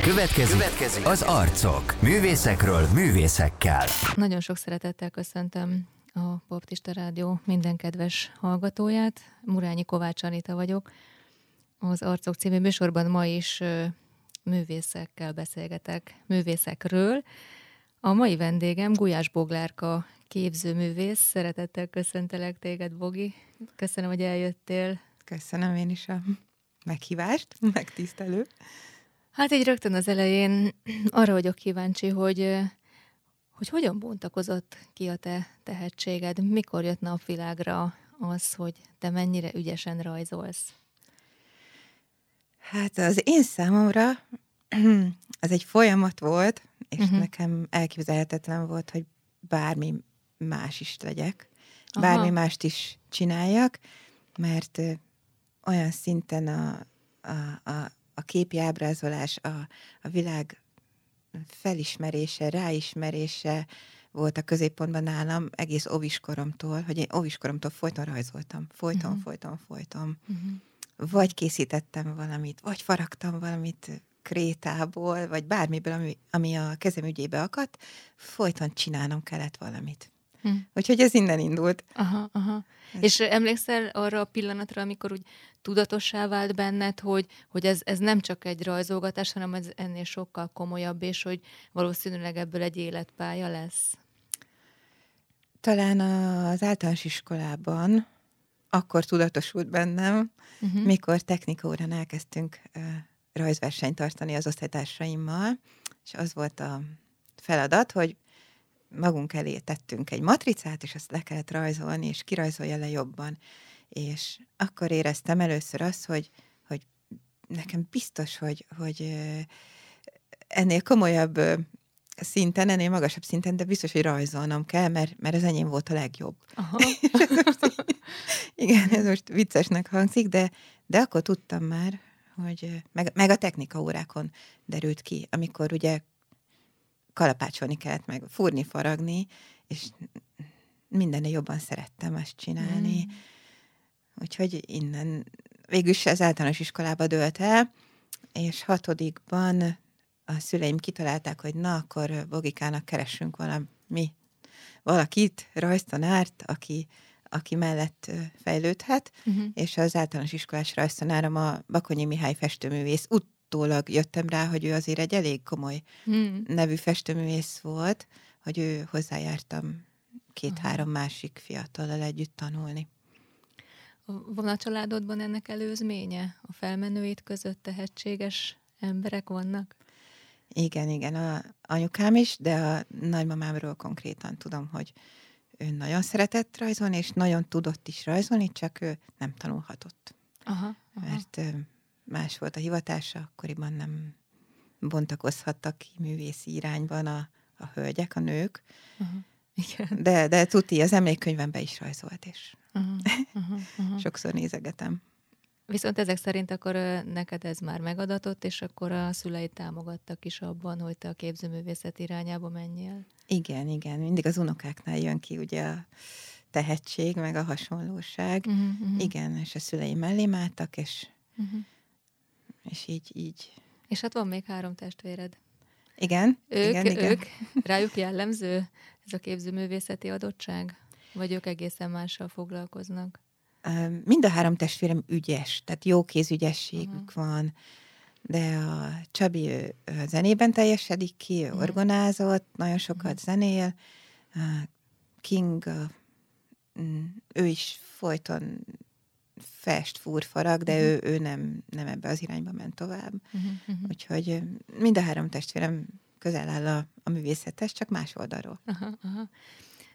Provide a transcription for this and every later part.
Következő, Következő az arcok. Művészekről művészekkel. Nagyon sok szeretettel köszöntöm a Baptista Rádió minden kedves hallgatóját. Murányi Kovács Anita vagyok. Az Arcok című műsorban ma is művészekkel beszélgetek, művészekről. A mai vendégem Gulyás Boglárka képzőművész. Szeretettel köszöntelek téged, Bogi. Köszönöm, hogy eljöttél. Köszönöm én is a meghívást, megtisztelő. Hát így rögtön az elején arra vagyok kíváncsi, hogy, hogy hogyan bontakozott ki a te tehetséged, mikor jött napvilágra az, hogy te mennyire ügyesen rajzolsz? Hát az én számomra ez egy folyamat volt, és uh-huh. nekem elképzelhetetlen volt, hogy bármi más is legyek, Aha. bármi mást is csináljak, mert olyan szinten a, a, a, a képi ábrázolás, a, a világ felismerése, ráismerése volt a középpontban nálam egész óviskoromtól, hogy én óviskoromtól folyton rajzoltam. Folyton, uh-huh. folyton, folyton. Uh-huh. Vagy készítettem valamit, vagy faragtam valamit krétából, vagy bármiből, ami, ami a kezem ügyébe akadt, folyton csinálnom kellett valamit. Hm. Úgyhogy ez innen indult. Aha, aha. Ez... És emlékszel arra a pillanatra, amikor úgy tudatossá vált benned, hogy, hogy ez, ez nem csak egy rajzolgatás, hanem ez ennél sokkal komolyabb, és hogy valószínűleg ebből egy életpálya lesz? Talán az általános iskolában akkor tudatosult bennem, uh-huh. mikor technikórán elkezdtünk rajzversenyt tartani az osztálytársaimmal, és az volt a feladat, hogy magunk elé tettünk egy matricát, és azt le kellett rajzolni, és kirajzolja le jobban. És akkor éreztem először azt, hogy, hogy nekem biztos, hogy, hogy ennél komolyabb szinten, ennél magasabb szinten, de biztos, hogy rajzolnom kell, mert, mert az enyém volt a legjobb. Aha. Igen, ez most viccesnek hangzik, de, de akkor tudtam már, hogy meg, meg a technika órákon derült ki, amikor ugye kalapácsolni kellett meg, fúrni, faragni, és mindennél jobban szerettem ezt csinálni. Mm. Úgyhogy innen végülis az általános iskolába dőlt el, és hatodikban a szüleim kitalálták, hogy na, akkor Bogikának keressünk valami, valakit, rajztanárt, aki, aki mellett fejlődhet, uh-huh. és az általános iskolás rajztanárom a Bakonyi Mihály festőművész utólag jöttem rá, hogy ő azért egy elég komoly hmm. nevű festőművész volt, hogy ő hozzájártam két-három másik fiatallal együtt tanulni. Van a családodban ennek előzménye? A felmenőit között tehetséges emberek vannak? Igen, igen, a anyukám is, de a nagymamámról konkrétan tudom, hogy ő nagyon szeretett rajzolni, és nagyon tudott is rajzolni, csak ő nem tanulhatott. Aha, aha. Mert más volt a hivatása, akkoriban nem bontakozhattak ki művészi irányban a, a hölgyek, a nők. Uh-huh. Igen. De, de tuti, az emlékkönyvembe is rajzolt, és uh-huh. Uh-huh. Uh-huh. sokszor nézegetem. Viszont ezek szerint akkor neked ez már megadatott, és akkor a szüleid támogattak is abban, hogy te a képzőművészet irányába menjél? Igen, igen. Mindig az unokáknál jön ki ugye a tehetség, meg a hasonlóság. Uh-huh, uh-huh. Igen, és a szüleim mellé álltak, és uh-huh és így, így. És hát van még három testvéred. Igen, ők, igen, igen. Ők, rájuk jellemző ez a képzőművészeti adottság? Vagy ők egészen mással foglalkoznak? Mind a három testvérem ügyes, tehát jó kézügyességük uh-huh. van, de a Csabi ő, zenében teljesedik ki, uh-huh. orgonázott, nagyon sokat uh-huh. zenél, King, mm, ő is folyton fest, fúr, farag, de uh-huh. ő, ő nem, nem ebbe az irányba ment tovább. Uh-huh. Úgyhogy mind a három testvérem közel áll a, a művészethez, csak más oldalról. Uh-huh, uh-huh.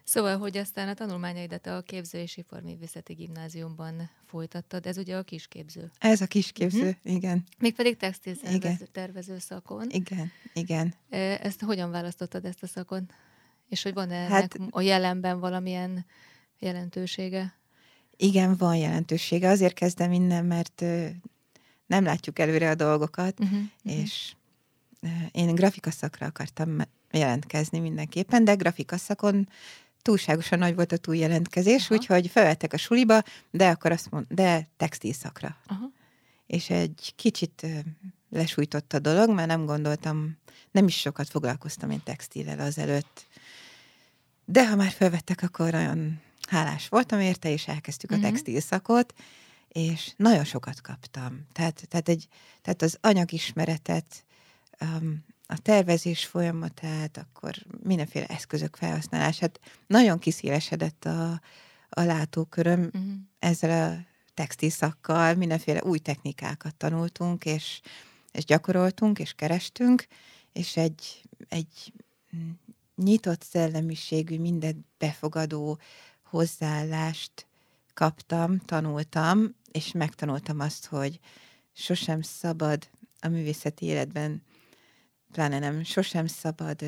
Szóval, hogy aztán a tanulmányaidat a Képző és Iparművészeti Gimnáziumban folytattad, ez ugye a kisképző. Ez a kisképző, uh-huh. igen. Mégpedig textil tervező, szakon. Igen, igen. Ezt hogyan választottad ezt a szakon? És hogy van-e hát, ennek a jelenben valamilyen jelentősége? Igen, van jelentősége. Azért kezdem innen, mert nem látjuk előre a dolgokat, uh-huh, és én grafikaszakra akartam jelentkezni mindenképpen, de grafikaszakon túlságosan nagy volt a túljelentkezés, uh-huh. úgyhogy felvettek a suliba, de akkor azt mond, de textil szakra. Uh-huh. És egy kicsit lesújtott a dolog, mert nem gondoltam, nem is sokat foglalkoztam én textillel azelőtt. De ha már felvettek, akkor nagyon hálás voltam érte, és elkezdtük uh-huh. a mhm. textil szakot, és nagyon sokat kaptam. Tehát, tehát, egy, tehát az anyagismeretet, um, a tervezés folyamatát, akkor mindenféle eszközök felhasználását. Nagyon kiszélesedett a, a látóköröm uh-huh. ezzel a textil szakkal, mindenféle új technikákat tanultunk, és, és gyakoroltunk, és kerestünk, és egy, egy nyitott szellemiségű, mindent befogadó hozzáállást kaptam, tanultam, és megtanultam azt, hogy sosem szabad a művészeti életben, pláne nem, sosem szabad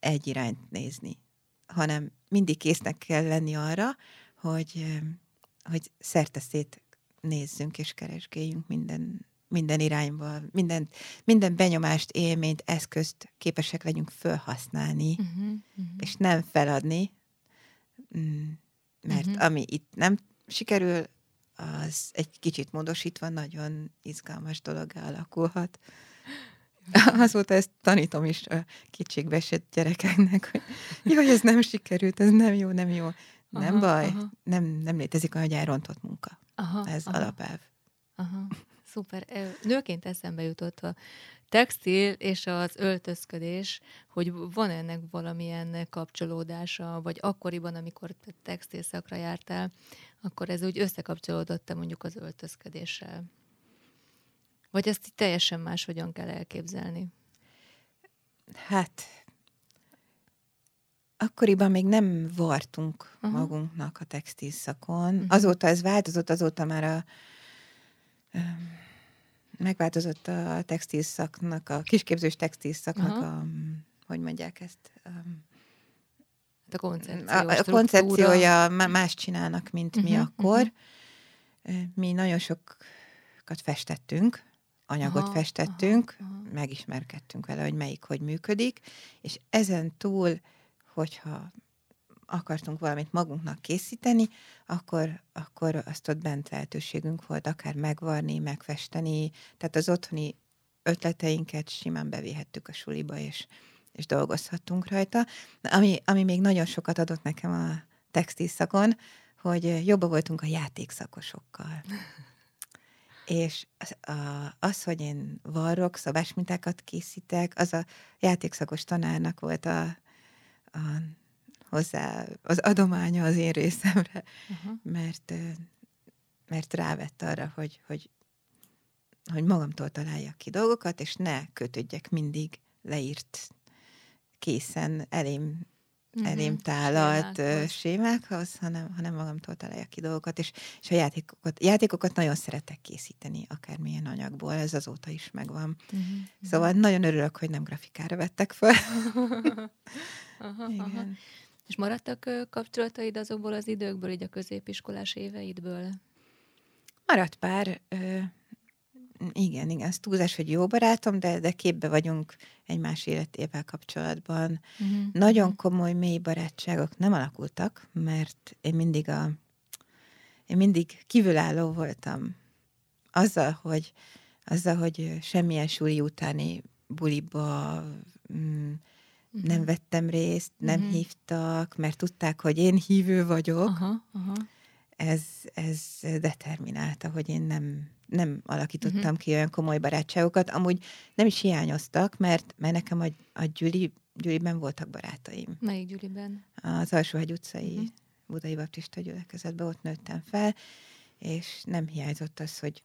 egy irányt nézni, hanem mindig késznek kell lenni arra, hogy, hogy szerteszét nézzünk és keresgéljünk minden, minden irányba, minden, minden benyomást, élményt, eszközt képesek legyünk felhasználni, uh-huh, uh-huh. és nem feladni, mm, mert uh-huh. ami itt nem sikerül, az egy kicsit módosítva nagyon izgalmas dolog alakulhat. Azóta ezt tanítom is a kicsikbe esett gyerekeknek, hogy jó, ez nem sikerült, ez nem jó, nem jó. Nem aha, baj, aha. Nem, nem létezik hogy elrontott munka. Aha, ez aha. alapelv. Aha. Szuper. Nőként eszembe jutott a textil és az öltözködés, hogy van ennek valamilyen kapcsolódása, vagy akkoriban, amikor textil szakra jártál, akkor ez úgy összekapcsolódott mondjuk az öltözködéssel. Vagy ezt így teljesen máshogyan kell elképzelni? Hát, akkoriban még nem vartunk uh-huh. magunknak a textil szakon. Uh-huh. Azóta ez változott, azóta már a megváltozott a textil szaknak, a kisképzős textil szaknak uh-huh. a, hogy mondják ezt, um, a, koncepció, a, a koncepciója más csinálnak, mint uh-huh, mi akkor. Uh-huh. Mi nagyon sokat festettünk, anyagot aha, festettünk, aha, aha. megismerkedtünk vele, hogy melyik hogy működik, és ezen túl, hogyha akartunk valamit magunknak készíteni, akkor, akkor azt ott bent lehetőségünk volt akár megvarni, megfesteni, tehát az otthoni ötleteinket simán bevihettük a suliba, és, és dolgozhattunk rajta. Ami, ami még nagyon sokat adott nekem a textil szakon, hogy jobban voltunk a játékszakosokkal. és az, a, az, hogy én varrok, szabásmintákat készítek, az a játékszakos tanárnak volt a, a hozzá az adománya az én részemre, uh-huh. mert, mert rávett arra, hogy, hogy, hogy magamtól találjak ki dolgokat, és ne kötődjek mindig leírt készen elém uh-huh. elém tálalt Sémákhoz. sémákhoz, hanem, hanem magamtól találjak ki dolgokat, és, és a játékokat, játékokat nagyon szeretek készíteni, akármilyen anyagból, ez azóta is megvan. Uh-huh. Szóval nagyon örülök, hogy nem grafikára vettek fel. aha, Igen. Aha. És maradtak kapcsolataid azokból az időkből, így a középiskolás éveidből? Maradt pár. Igen, igen, ez túlzás, hogy jó barátom, de, de képbe vagyunk egymás életével kapcsolatban. Uh-huh. Nagyon komoly, mély barátságok nem alakultak, mert én mindig a én mindig kívülálló voltam azzal, hogy, azzal, hogy semmilyen súly utáni buliba mm, uh-huh. nem vettem részt, nem uh-huh. hívtak, mert tudták, hogy én hívő vagyok. Uh-huh. Uh-huh. Ez, ez determinálta, hogy én nem, nem alakítottam uh-huh. ki olyan komoly barátságokat. Amúgy nem is hiányoztak, mert, mert nekem a, a Gyüli, Gyüliben voltak barátaim. Melyik Gyüliben? Az Alsóhegy utcai uh-huh. Budai Baptista gyülekezetben ott nőttem fel, és nem hiányzott az, hogy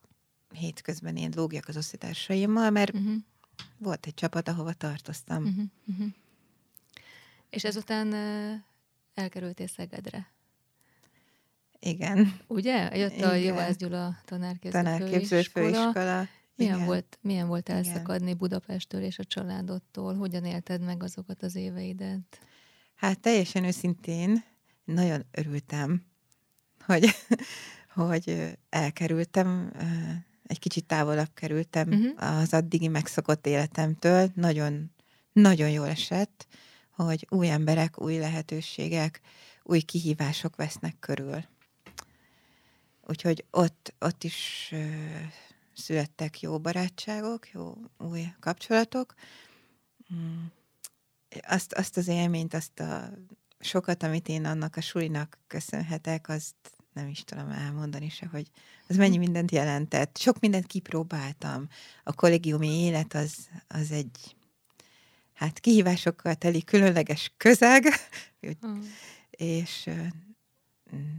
hétközben én lógjak az osztálytársaimmal, mert uh-huh. volt egy csapat, ahova tartoztam. Uh-huh. Uh-huh. És ezután elkerültél Szegedre. Igen. Ugye? Jött a Jovász Gyula tanárképző, tanárképző főiskola. főiskola. Milyen Igen. volt, milyen volt elszakadni Igen. Budapestől és a családodtól? Hogyan élted meg azokat az éveidet? Hát teljesen őszintén nagyon örültem, hogy, hogy elkerültem, egy kicsit távolabb kerültem uh-huh. az addigi megszokott életemtől. Nagyon, nagyon jól esett hogy új emberek, új lehetőségek, új kihívások vesznek körül. Úgyhogy ott, ott is születtek jó barátságok, jó új kapcsolatok. Mm. Azt, azt az élményt, azt a sokat, amit én annak a sulinak köszönhetek, azt nem is tudom elmondani se, hogy az mennyi mindent jelentett. Sok mindent kipróbáltam. A kollégiumi élet az, az egy hát kihívásokkal teli különleges közeg, mm. és mm,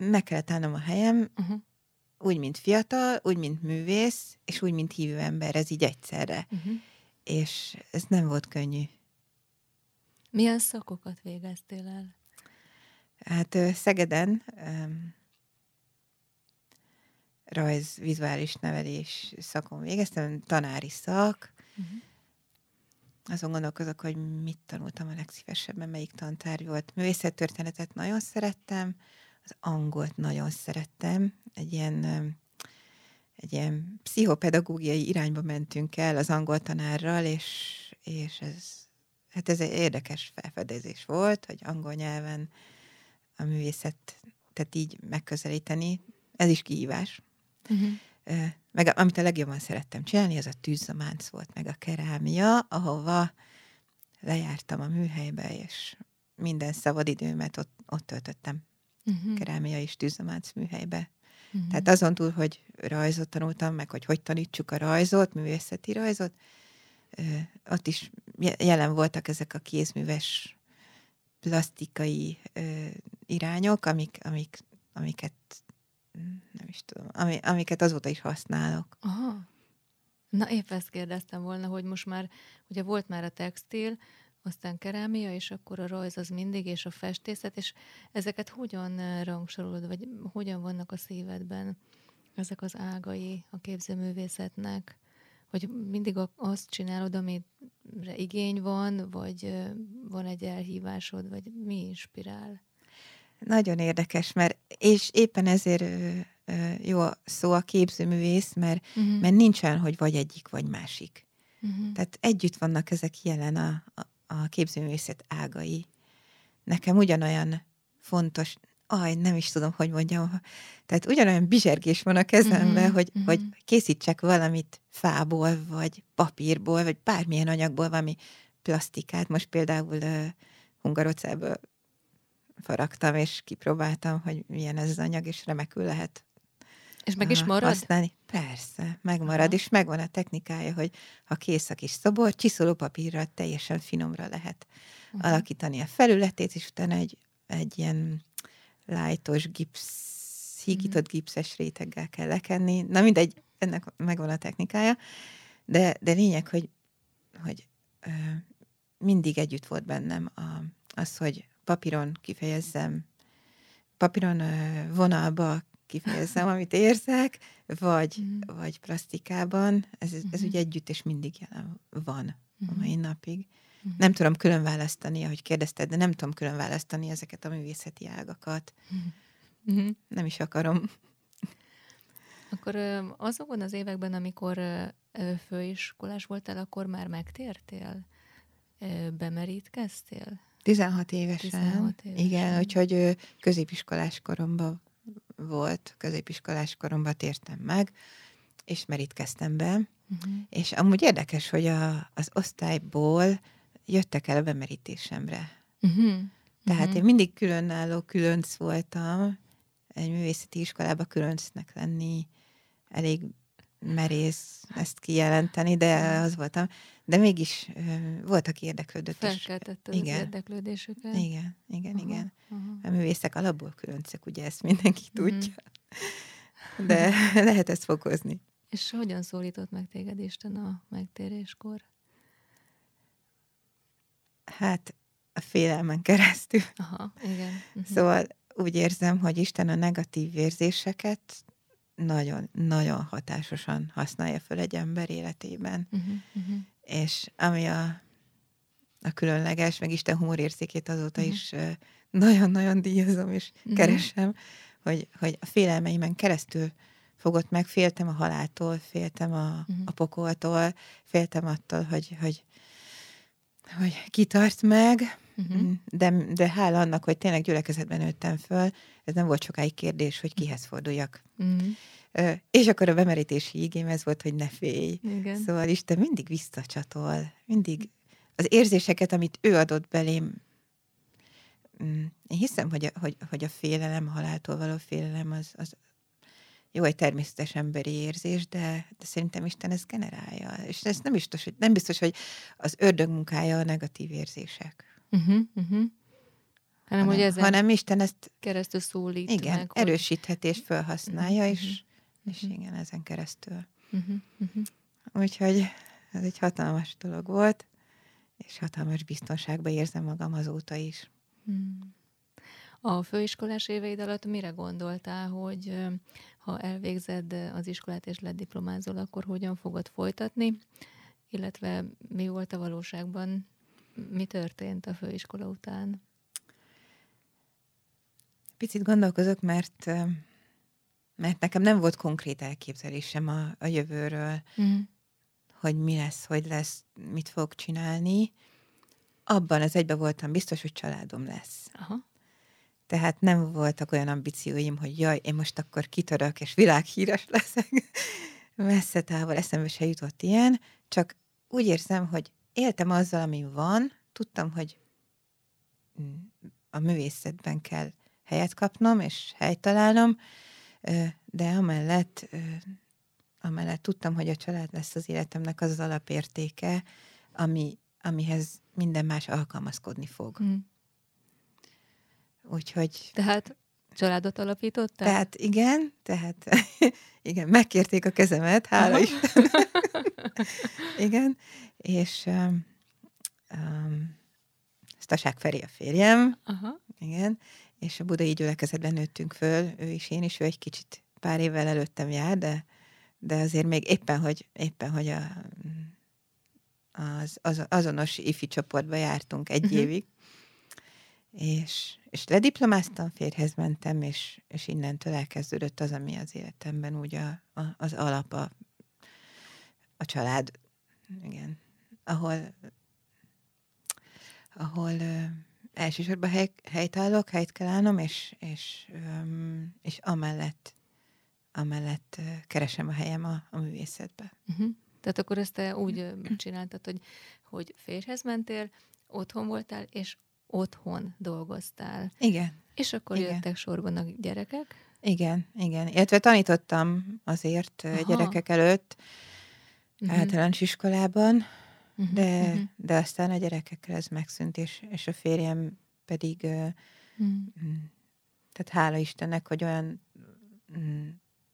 meg kellett állnom a helyem, uh-huh. úgy, mint fiatal, úgy, mint művész, és úgy, mint hívő ember, ez így egyszerre. Uh-huh. És ez nem volt könnyű. Milyen szakokat végeztél el? Hát Szegeden um, rajz, vizuális nevelés szakon végeztem, tanári szak. Uh-huh. Azon gondolkozok, hogy mit tanultam a legszívesebben, melyik tantárgy volt. Művészettörténetet nagyon szerettem, az angolt nagyon szerettem. Egy ilyen, egy ilyen pszichopedagógiai irányba mentünk el az angol tanárral, és, és ez, hát ez egy érdekes felfedezés volt, hogy angol nyelven a művészet, tehát így megközelíteni, ez is kihívás. Uh-huh. Meg amit a legjobban szerettem csinálni, az a tűzzamánc volt, meg a kerámia, ahova lejártam a műhelybe, és minden szabadidőmet ott, ott töltöttem. Uh-huh. Kerámia és tűzzamánc műhelybe. Uh-huh. Tehát azon túl, hogy rajzot tanultam, meg hogy hogy tanítsuk a rajzot, művészeti rajzot, ott is jelen voltak ezek a kézműves plastikai ö, irányok, amik, amik, amiket nem is tudom, ami, amiket azóta is használok. Aha. Na épp ezt kérdeztem volna, hogy most már, ugye volt már a textil, aztán kerámia, és akkor a rajz az mindig, és a festészet, és ezeket hogyan rangsorolod, vagy hogyan vannak a szívedben ezek az ágai a képzőművészetnek? Hogy mindig azt csinálod, amire igény van, vagy van egy elhívásod, vagy mi inspirál? Nagyon érdekes, mert és éppen ezért jó szó a képzőművész, mert, uh-huh. mert nincs olyan, hogy vagy egyik, vagy másik. Uh-huh. Tehát együtt vannak ezek jelen a, a, a képzőművészet ágai. Nekem ugyanolyan fontos, aj, nem is tudom, hogy mondjam, tehát ugyanolyan bizsergés van a kezemben, uh-huh. hogy, uh-huh. hogy készítsek valamit fából, vagy papírból, vagy bármilyen anyagból, valami plastikát. Most például uh, hungarocából faragtam, és kipróbáltam, hogy milyen ez az anyag, és remekül lehet és meg is marad? Használni. Persze, megmarad, Aha. és megvan a technikája, hogy ha kész a kis szobor, csiszolópapírra teljesen finomra lehet uh-huh. alakítani a felületét, és utána egy, egy ilyen lájtos gipsz, hígított uh-huh. gipszes réteggel kell lekenni. Na mindegy, ennek megvan a technikája, de, de lényeg, hogy, hogy ö, mindig együtt volt bennem a, az, hogy papíron kifejezzem, papíron ö, vonalba kifejezzem, amit érzek, vagy, mm. vagy plastikában. Ez, ez mm-hmm. ugye együtt és mindig jelen van mm-hmm. a mai napig. Mm-hmm. Nem tudom külön választani, ahogy kérdezted, de nem tudom külön választani ezeket a művészeti ágakat. Mm-hmm. Nem is akarom. Akkor azokon az években, amikor főiskolás voltál, akkor már megtértél? Bemerítkeztél? 16 évesen. 16 évesen. Igen, úgyhogy középiskolás koromban volt, középiskolás koromban tértem meg, és merítkeztem be, uh-huh. és amúgy érdekes, hogy a, az osztályból jöttek el a bemerítésemre. Uh-huh. Tehát uh-huh. én mindig különálló különc voltam, egy művészeti iskolába különcnek lenni, elég merész ezt kijelenteni, de az voltam. De mégis volt, aki érdeklődött. Felkeltette az igen. érdeklődésüket. Igen, igen, uh-huh, igen. Uh-huh. A művészek alapból különcek, ugye ezt mindenki uh-huh. tudja. De lehet ezt fokozni. És hogyan szólított meg téged Isten a megtéréskor? Hát a félelmen keresztül. Aha, igen. Uh-huh. Szóval úgy érzem, hogy Isten a negatív érzéseket nagyon, nagyon hatásosan használja föl egy ember életében. Uh-huh, uh-huh. És ami a, a különleges, meg Isten humorérzékét azóta uh-huh. is nagyon-nagyon díjazom és uh-huh. keresem, hogy, hogy a félelmeimen keresztül fogott meg, féltem a haláltól, féltem a, uh-huh. a pokoltól, féltem attól, hogy, hogy, hogy kitart meg, uh-huh. de, de hála annak, hogy tényleg gyülekezetben nőttem föl, ez nem volt sokáig kérdés, hogy kihez forduljak. Uh-huh. És akkor a bemerítési igém ez volt, hogy ne félj. Igen. Szóval Isten mindig visszacsatol, mindig az érzéseket, amit ő adott belém, mm, én hiszem, hogy a, hogy, hogy a félelem, a haláltól való félelem az, az jó, egy természetes emberi érzés, de, de szerintem Isten ezt generálja. És ez nem biztos, hogy, nem biztos, hogy az ördög munkája a negatív érzések. Uh-huh, uh-huh. Hanem, hanem, hogy ezen hanem Isten ezt keresztül szólít Igen, meg, erősítheti és felhasználja, uh-huh, és, és igen, ezen keresztül. Uh-huh, uh-huh. Úgyhogy ez egy hatalmas dolog volt, és hatalmas biztonságban érzem magam azóta is. Hmm. A főiskolás éveid alatt mire gondoltál, hogy ha elvégzed az iskolát és lediplomázol, akkor hogyan fogod folytatni, illetve mi volt a valóságban, mi történt a főiskola után? Picit gondolkozok, mert mert nekem nem volt konkrét elképzelésem a, a jövőről, mm. hogy mi lesz, hogy lesz, mit fog csinálni. Abban az egyben voltam biztos, hogy családom lesz. Aha. Tehát nem voltak olyan ambícióim, hogy jaj, én most akkor kitörök, és világhíres leszek. Messze távol eszembe se jutott ilyen, csak úgy érzem, hogy éltem azzal, ami van, tudtam, hogy a művészetben kell helyet kapnom, és helyt találnom, de amellett, amellett tudtam, hogy a család lesz az életemnek az, az alapértéke, ami, amihez minden más alkalmazkodni fog. Mm. Úgyhogy... Tehát családot alapítottál? Tehát igen, tehát igen, megkérték a kezemet, hála is. igen, és um, um, Stasák Feri a férjem, Aha. igen, és a budai gyülekezetben nőttünk föl, ő is, én is, ő egy kicsit pár évvel előttem jár, de, de azért még éppen, hogy, éppen, hogy a, az, az azonos ifi csoportba jártunk egy uh-huh. évig, és, és lediplomáztam, férhez mentem, és, és innentől elkezdődött az, ami az életemben úgy a, a, az alap, a, a család, igen, ahol, ahol elsősorban hely, helytállok, helyt kell állnom, és, és, ö, és amellett, amellett keresem a helyem a, a művészetbe. Uh-huh. Tehát akkor ezt te úgy csináltad, hogy, hogy férhez mentél, otthon voltál, és otthon dolgoztál. Igen. És akkor igen. jöttek sorban a gyerekek? Igen, igen. Illetve tanítottam azért Aha. gyerekek előtt uh-huh. általános iskolában, uh-huh. de, uh-huh. de aztán a gyerekekkel ez megszűnt, és, és a férjem pedig, uh-huh. tehát hála Istennek, hogy olyan mm,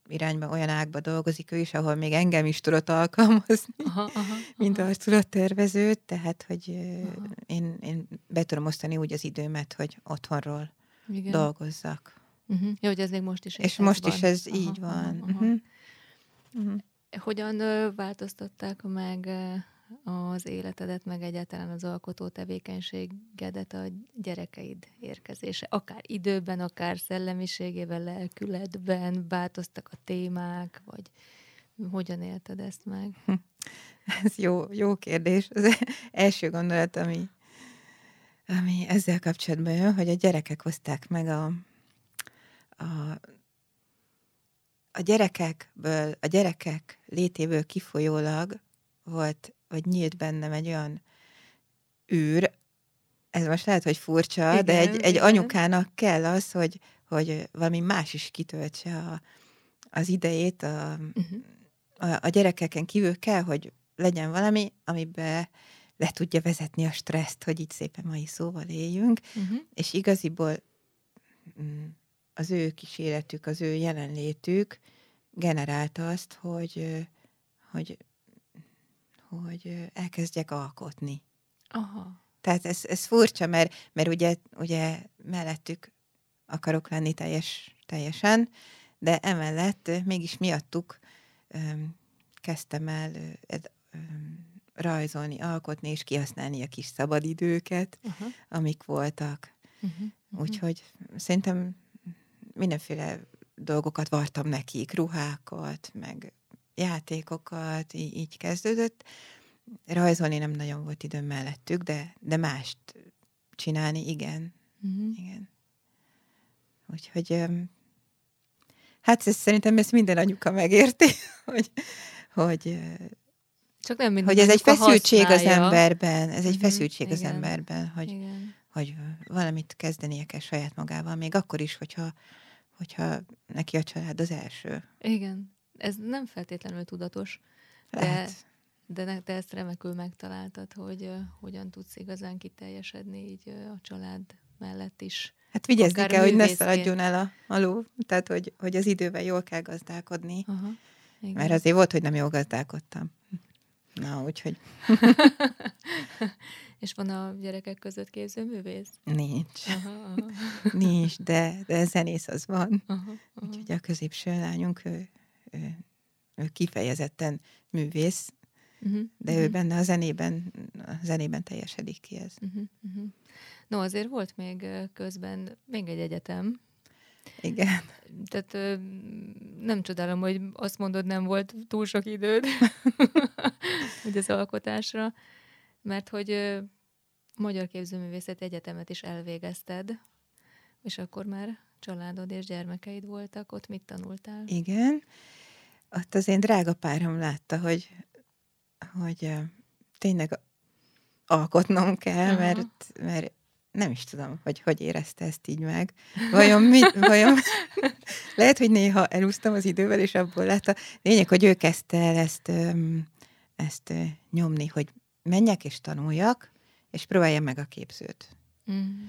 irányba, olyan ágba dolgozik ő is, ahol még engem is tudott alkalmazni, aha, aha, mint aha. tudott tervezőt, tehát, hogy aha. én, én be tudom osztani úgy az időmet, hogy otthonról Igen. dolgozzak. Uh-huh. Jó, hogy ez még most is És most van. is ez aha, így van. Aha, aha. Uh-huh. Uh-huh. Hogyan ö, változtatták meg az életedet, meg egyáltalán az alkotó tevékenységedet a gyerekeid érkezése. Akár időben, akár szellemiségében, lelkületben, változtak a témák, vagy hogyan élted ezt meg? Ez jó, jó kérdés. Az első gondolat, ami, ami ezzel kapcsolatban jön, hogy a gyerekek hozták meg a, a a gyerekekből, a gyerekek létéből kifolyólag volt vagy nyílt bennem egy olyan űr, ez most lehet, hogy furcsa, igen, de egy, egy anyukának kell az, hogy, hogy valami más is kitöltse a, az idejét a, uh-huh. a, a gyerekeken kívül kell, hogy legyen valami, amiben le tudja vezetni a stresszt, hogy itt szépen mai szóval éljünk, uh-huh. és igaziból mm, az ő kíséretük, az ő jelenlétük generálta azt, hogy, hogy hogy elkezdjek alkotni. Aha. Tehát ez, ez furcsa, mert, mert ugye, ugye mellettük akarok lenni teljes, teljesen, de emellett mégis miattuk öm, kezdtem el öm, rajzolni, alkotni és kihasználni a kis szabadidőket, uh-huh. amik voltak. Uh-huh. Uh-huh. Úgyhogy szerintem mindenféle dolgokat vartam nekik, ruhákat, meg játékokat, így, így kezdődött. Rajzolni nem nagyon volt időm mellettük, de, de mást csinálni, igen. Uh-huh. Igen. Úgyhogy hát ez, szerintem ezt minden anyuka megérti, hogy, hogy, Csak nem hogy ez egy feszültség az használja. emberben, ez egy Mhm, feszültség az igen. emberben, hogy, Igen. hogy valamit kezdenie kell saját magával, még akkor is, hogyha, hogyha neki a család az első. Igen. Ez nem feltétlenül tudatos, De- Lehet. de ne, te ezt remekül megtaláltad, hogy uh, hogyan tudsz igazán kiteljesedni így uh, a család mellett is. Hát vigyázni akár kell, hogy ne szaladjon el a, a ló, tehát hogy, hogy az idővel jól kell gazdálkodni, Aha. Igen. mert azért volt, hogy nem jól gazdálkodtam. Na, úgyhogy És van a gyerekek között képzőművész? nincs. Aha, aha, Nincs, de, de zenész az van. aha, aha. Úgyhogy a középső lányunk, ő, ő, ő kifejezetten művész, Uh-huh, de ő benne a zenében, a zenében teljesedik ki ez. Uh-huh, uh-huh. No, azért volt még közben még egy egyetem, Igen. tehát nem csodálom, hogy azt mondod, nem volt túl sok időd hogy az alkotásra, mert hogy Magyar Képzőművészeti Egyetemet is elvégezted, és akkor már családod és gyermekeid voltak, ott mit tanultál? Igen. Ott az én drága párom látta, hogy, hogy tényleg alkotnom kell, Aha. mert, mert nem is tudom, hogy hogy érezte ezt így meg. Vajon mi, vajon lehet, hogy néha elúsztam az idővel, és abból látta. Lényeg, hogy ő kezdte el ezt, ezt nyomni, hogy menjek és tanuljak, és próbáljam meg a képzőt. Mm.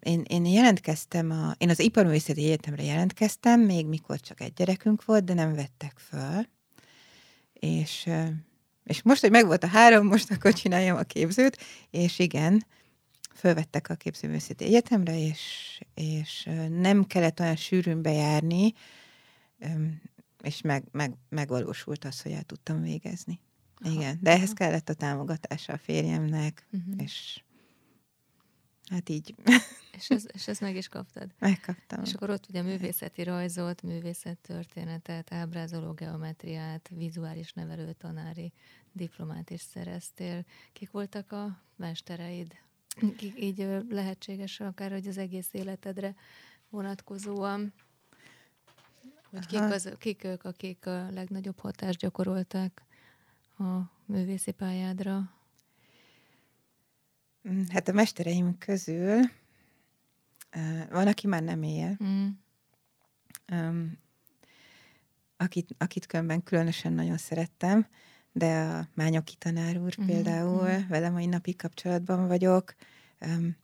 Én, én jelentkeztem, a, én az Iparművészeti Egyetemre jelentkeztem, még mikor csak egy gyerekünk volt, de nem vettek föl. És, és most, hogy megvolt a három, most akkor csináljam a képzőt, és igen, fölvettek a Képzőművészeti Egyetemre, és, és nem kellett olyan sűrűn bejárni, és meg, meg, megvalósult az, hogy el tudtam végezni. Aha, Igen, de ehhez kellett a támogatása a férjemnek, Mhm. és hát így És, ez, és ezt meg is kaptad. megkaptam. És akkor ott ugye művészeti rajzot, művészettörténetet, ábrázoló geometriát, vizuális nevelő tanári diplomát is szereztél. Kik voltak a mestereid? Kik így lehetséges akár, hogy az egész életedre vonatkozóan? Hogy kik, Aha. az, kik ők, akik a legnagyobb hatást gyakorolták a művészi pályádra? Mm, Hát a mestereim közül van, aki már nem él, Mm. um, akit, akit különben különösen nagyon szerettem, de a Mányoki tanár úr Mhm, például, mhm. vele mai napig kapcsolatban vagyok. Um,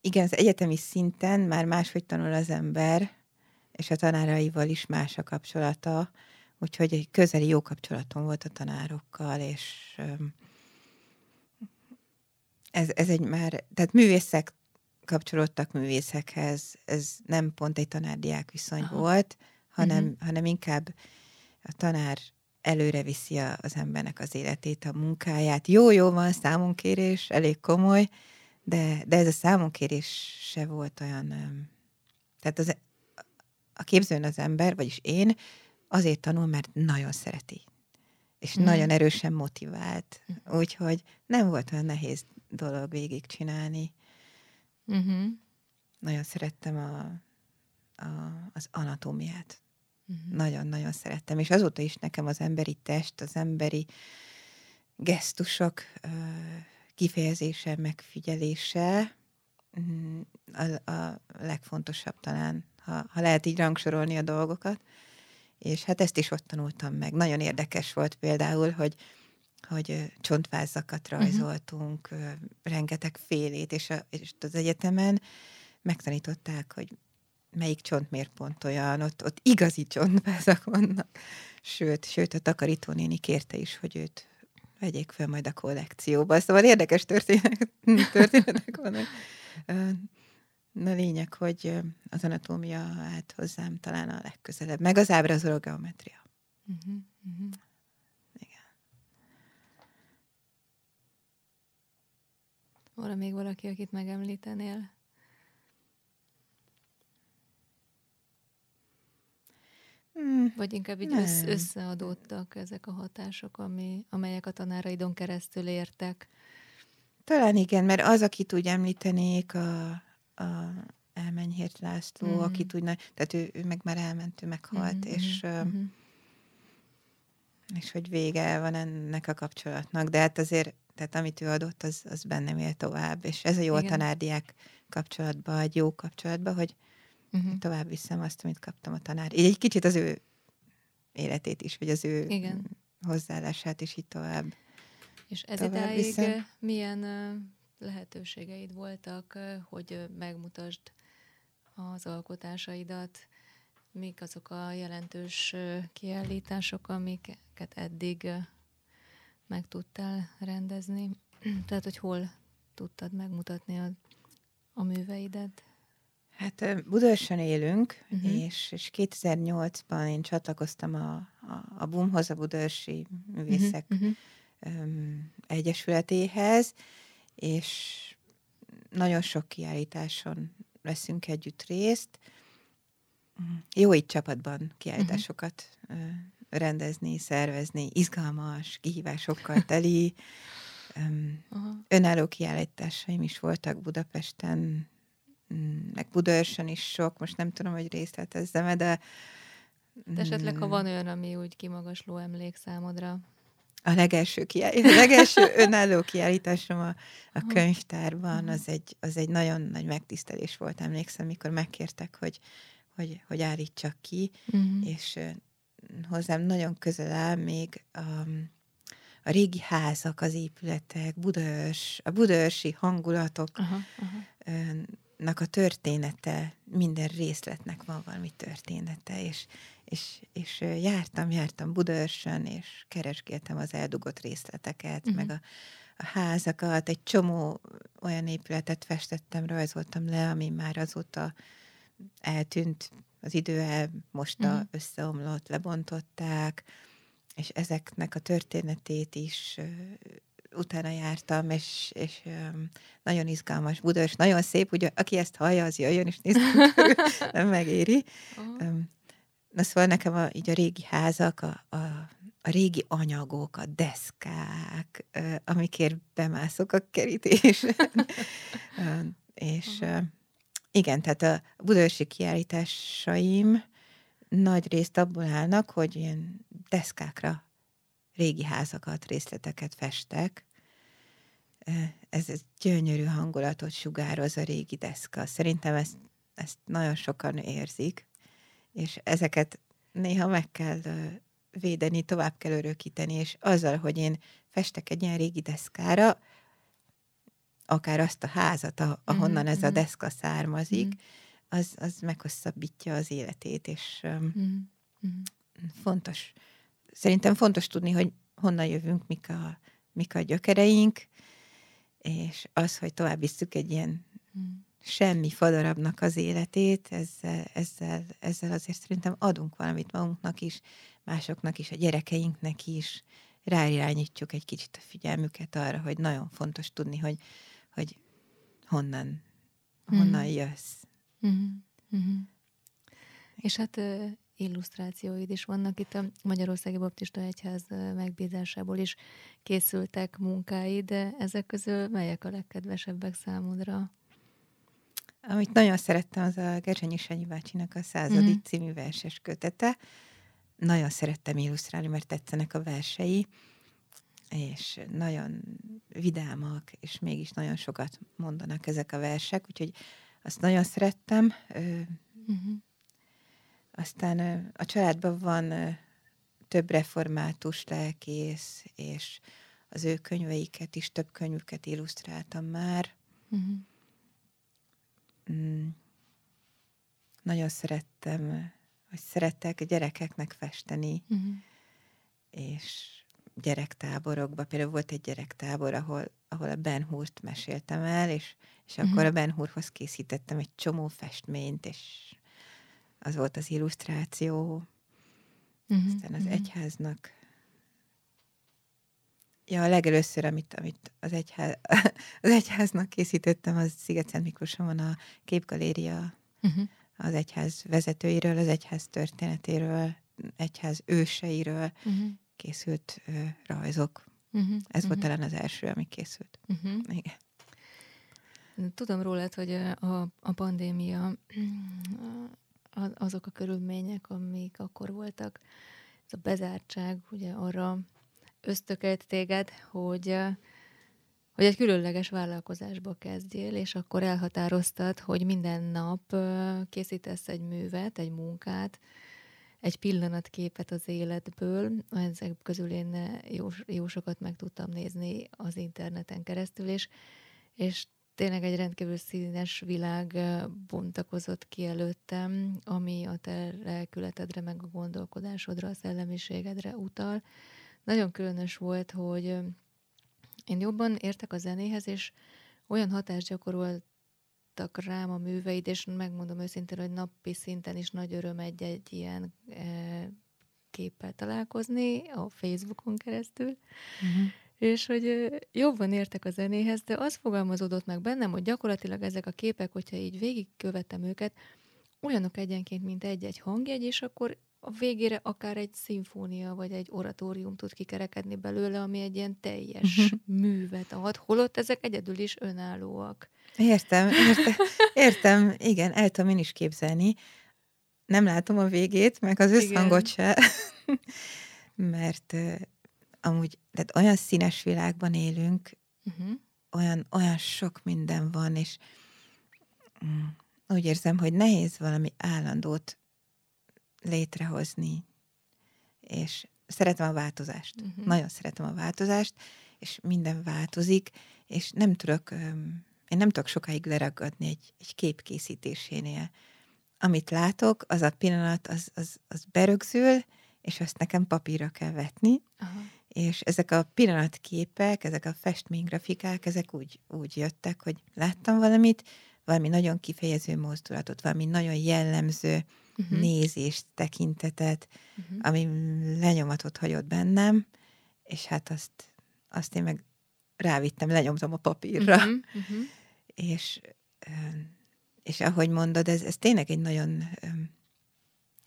igen, az egyetemi szinten már máshogy tanul az ember, és a tanáraival is más a kapcsolata, úgyhogy egy közeli jó kapcsolatom volt a tanárokkal, és um, ez, ez egy már, tehát művészek kapcsolódtak művészekhez, ez nem pont egy tanárdiák viszony Aha. volt, hanem, Mhm. hanem inkább a tanár előre viszi az embernek az életét, a munkáját. Jó, jó van, számonkérés, elég komoly, de, de ez a számonkérés se volt olyan... Tehát az, a képzőn az ember, vagyis én, azért tanul, mert nagyon szereti. És Mhm. nagyon erősen motivált. Úgyhogy nem volt olyan nehéz dolog végigcsinálni. Uh-huh. Nagyon szerettem a, a, az anatómiát. Uh-huh. Nagyon-nagyon szerettem. És azóta is nekem az emberi test, az emberi gesztusok kifejezése, megfigyelése mm, a, a legfontosabb talán, ha, ha lehet így rangsorolni a dolgokat. És hát ezt is ott tanultam meg. Nagyon érdekes volt például, hogy hogy csontvázakat rajzoltunk, uh-huh. rengeteg félét, és, a, és az egyetemen megtanították, hogy melyik csont miért pont olyan, ott, ott igazi csontvázak vannak. Sőt, sőt, a takarítónéni kérte is, hogy őt vegyék fel majd a kollekcióba. Szóval érdekes történetek, történetek vannak. Na lényeg, hogy az anatómia állt hozzám talán a legközelebb. Meg az ábrázoló geometria. Uh-huh. Uh-huh. Van még valaki, akit megemlítenél? Hmm. Vagy inkább így Nem. össz, összeadódtak ezek a hatások, ami, amelyek a tanáraidon keresztül értek? Talán igen, mert az, akit úgy említenék, a, a Elmenyhért László, mm. akit úgy, tehát ő, ő meg már elment, ő meghalt, mm-hmm. és mm-hmm. és hogy vége van ennek a kapcsolatnak, de hát azért, tehát amit ő adott, az, az bennem él tovább, és ez a jó tanárdiák kapcsolatban, egy jó kapcsolatban, hogy uh-huh. tovább viszem azt, amit kaptam a tanár. Így egy kicsit az ő életét is, vagy az ő Igen. hozzáállását is így tovább. És ez tovább idáig viszem. milyen lehetőségeid voltak, hogy megmutasd az alkotásaidat, mik azok a jelentős kiállítások, amiket eddig meg tudtál rendezni? Tehát, hogy hol tudtad megmutatni a, a műveidet? Hát Budaörsön élünk, uh-huh. és, és 2008-ban én csatlakoztam a, a, a BUM-hoz, a Budaörsi Művészek uh-huh. um, Egyesületéhez, és nagyon sok kiállításon veszünk együtt részt. Jó itt csapatban kiállításokat uh-huh. Rendezni, szervezni, izgalmas, kihívásokkal teli. Önálló kiállításaim is voltak Budapesten, meg Budaörsön is sok, most nem tudom, hogy részletezzem de... De esetleg, ha mm. van olyan, ami úgy kimagasló emlék számodra? A legelső, kiállítás, a legelső önálló kiállításom a, a könyvtárban, az egy, az egy nagyon nagy megtisztelés volt, emlékszem, mikor megkértek, hogy, hogy, hogy állítsak ki, uh-huh. és hozzám nagyon közel áll még a, a régi házak, az épületek, Budaörs, a budaörsi hangulatok, uh-huh a története, minden részletnek van valami története, és, és, és jártam, jártam Budaörsön, és keresgéltem az eldugott részleteket, uh-huh. meg a, a házakat, egy csomó olyan épületet festettem, rajzoltam le, ami már azóta eltűnt, az idő elmosta, uh-huh. összeomlott, lebontották, és ezeknek a történetét is utána jártam, és, és nagyon izgalmas Budaörs, nagyon szép, ugye aki ezt hallja, az jöjjön, és nézd, nem megéri. Uh-huh. Na szóval nekem a, így a régi házak, a, a, a régi anyagok, a deszkák, amikért bemászok a kerítésen. és uh-huh. Igen, tehát a budaörsi kiállításaim nagy részt abból állnak, hogy ilyen deszkákra régi házakat, részleteket festek. Ez egy gyönyörű hangulatot sugároz a régi deszka. Szerintem ezt, ezt nagyon sokan érzik, és ezeket néha meg kell védeni, tovább kell örökíteni, és azzal, hogy én festek egy ilyen régi deszkára, akár azt a házat, ahonnan mm-hmm. ez a mhm. deszka származik, mm-hmm. az, az meghosszabbítja az életét, és mm-hmm. fontos szerintem fontos tudni, hogy honnan jövünk, mik a, mik a gyökereink, és az, hogy tovább visszük egy ilyen semmi fadarabnak az életét, ezzel, ezzel, ezzel azért szerintem adunk valamit magunknak is, másoknak is, a gyerekeinknek is, ráirányítjuk egy kicsit a figyelmüket arra, hogy nagyon fontos tudni, hogy, hogy honnan, honnan mm. jössz. Mm-hmm. Mm-hmm. És hát illusztrációid is vannak. Itt a Magyarországi Baptista Egyház megbízásából is készültek munkáid, de ezek közül melyek a legkedvesebbek számodra? Amit nagyon szerettem, az a Gerzsenyi Sanyi bácsinak a századik mm-hmm. című verses kötete. Nagyon szerettem illusztrálni, mert tetszenek a versei, és nagyon vidámak, és mégis nagyon sokat mondanak ezek a versek, úgyhogy azt nagyon szerettem. Mm-hmm. Aztán a családban van több református lelkész, és az ő könyveiket is, több könyvüket illusztráltam már. Uh-huh. Mm. Nagyon szerettem, vagy szerettek gyerekeknek festeni, uh-huh. és gyerektáborokba. Például volt egy gyerektábor, ahol, ahol a Ben Hurt meséltem el, és, és uh-huh. akkor a Ben Hurhoz készítettem egy csomó festményt, és az volt az illusztráció, uh-huh, aztán az uh-huh. egyháznak. Ja, a legelőször, amit, amit az, egyház, az egyháznak készítettem, az Sziget-Szent Miklóson van a képgaléria uh-huh. az egyház vezetőiről, az egyház történetéről, egyház őseiről uh-huh. Készült ö, rajzok. Uh-huh, Ez uh-huh. volt talán az első, ami készült. Uh-huh. Igen. Tudom rólad, hogy a, a pandémia, azok a körülmények, amik akkor voltak, ez a bezártság ugye arra ösztökelt téged, hogy, hogy egy különleges vállalkozásba kezdjél, és akkor elhatároztad, hogy minden nap készítesz egy művet, egy munkát, egy pillanatképet az életből. Ezek közül én jó, jó sokat meg tudtam nézni az interneten keresztül, és, és tényleg egy rendkívül színes világ bontakozott ki előttem, ami a te lelkületedre, meg a gondolkodásodra, a szellemiségedre utal. Nagyon különös volt, hogy én jobban értek a zenéhez, és olyan hatást gyakoroltak rám a műveid, és megmondom őszintén, hogy napi szinten is nagy öröm egy-egy ilyen képpel találkozni a Facebookon keresztül. Uh-huh és hogy jobban értek a zenéhez, de az fogalmazódott meg bennem, hogy gyakorlatilag ezek a képek, hogyha így végigkövetem őket, olyanok egyenként, mint egy-egy hangjegy, és akkor a végére akár egy szimfónia vagy egy oratórium tud kikerekedni belőle, ami egy ilyen teljes uh-huh. művet ad, holott ezek egyedül is önállóak. Értem, értem, értem, igen, el tudom én is képzelni. Nem látom a végét, meg az összhangot se, mert amúgy, tehát olyan színes világban élünk, uh-huh. olyan, olyan sok minden van, és mm, úgy érzem, hogy nehéz valami állandót létrehozni, és szeretem a változást. Uh-huh. Nagyon szeretem a változást, és minden változik, és nem tudok, én nem tudok sokáig leragadni egy, egy kép készítésénél. Amit látok, az a pillanat, az, az, az berögzül, és azt nekem papírra kell vetni, Aha és ezek a pillanatképek, ezek a festménygrafikák, ezek úgy, úgy jöttek, hogy láttam valamit, valami nagyon kifejező mozdulatot, valami nagyon jellemző uh-huh. nézést, tekintetet, uh-huh. ami lenyomatot hagyott bennem, és hát azt, azt én meg rávittem, lenyomtam a papírra. Uh-huh. Uh-huh. És, és ahogy mondod, ez, ez tényleg egy nagyon...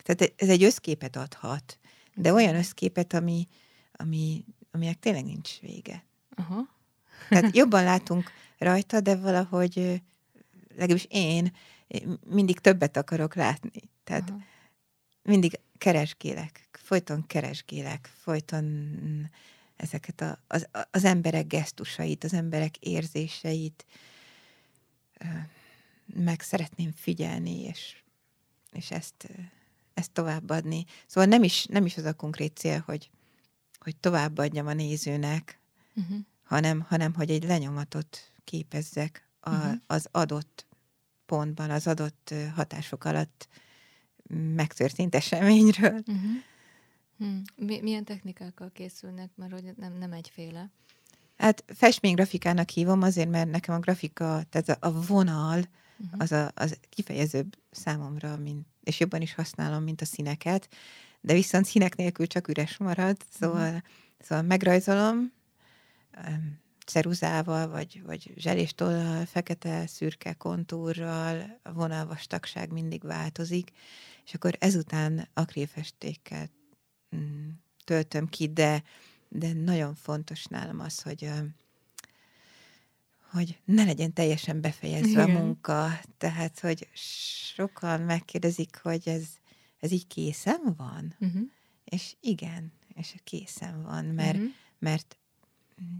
Tehát ez egy összképet adhat, de olyan összképet, ami, ami, aminek tényleg nincs vége. Aha. Tehát jobban látunk rajta, de valahogy legalábbis én mindig többet akarok látni. Tehát Aha. mindig keresgélek, folyton keresgélek, folyton ezeket a, az, az emberek gesztusait, az emberek érzéseit meg szeretném figyelni, és, és ezt, ezt továbbadni. Szóval nem is, nem is az a konkrét cél, hogy, hogy továbbadjam a nézőnek, uh-huh. hanem, hanem hogy egy lenyomatot képezzek a, uh-huh. az adott pontban, az adott hatások alatt megtörtént eseményről. Uh-huh. Hmm. Milyen technikákkal készülnek, mert hogy nem, nem egyféle? Hát festménygrafikának hívom azért, mert nekem a grafika, tehát a vonal uh-huh. az, a, az kifejezőbb számomra, mint, és jobban is használom, mint a színeket de viszont színek nélkül csak üres marad, szóval, mm. szóval megrajzolom ceruzával, vagy, vagy zseléstollal, fekete, szürke kontúrral, a vonalvastagság mindig változik, és akkor ezután akrilfestékkel mm, töltöm ki, de, de nagyon fontos nálam az, hogy hogy ne legyen teljesen befejezve Igen. a munka. Tehát, hogy sokan megkérdezik, hogy ez ez így készen van? Uh-huh. És igen, és készen van, mert, uh-huh. mert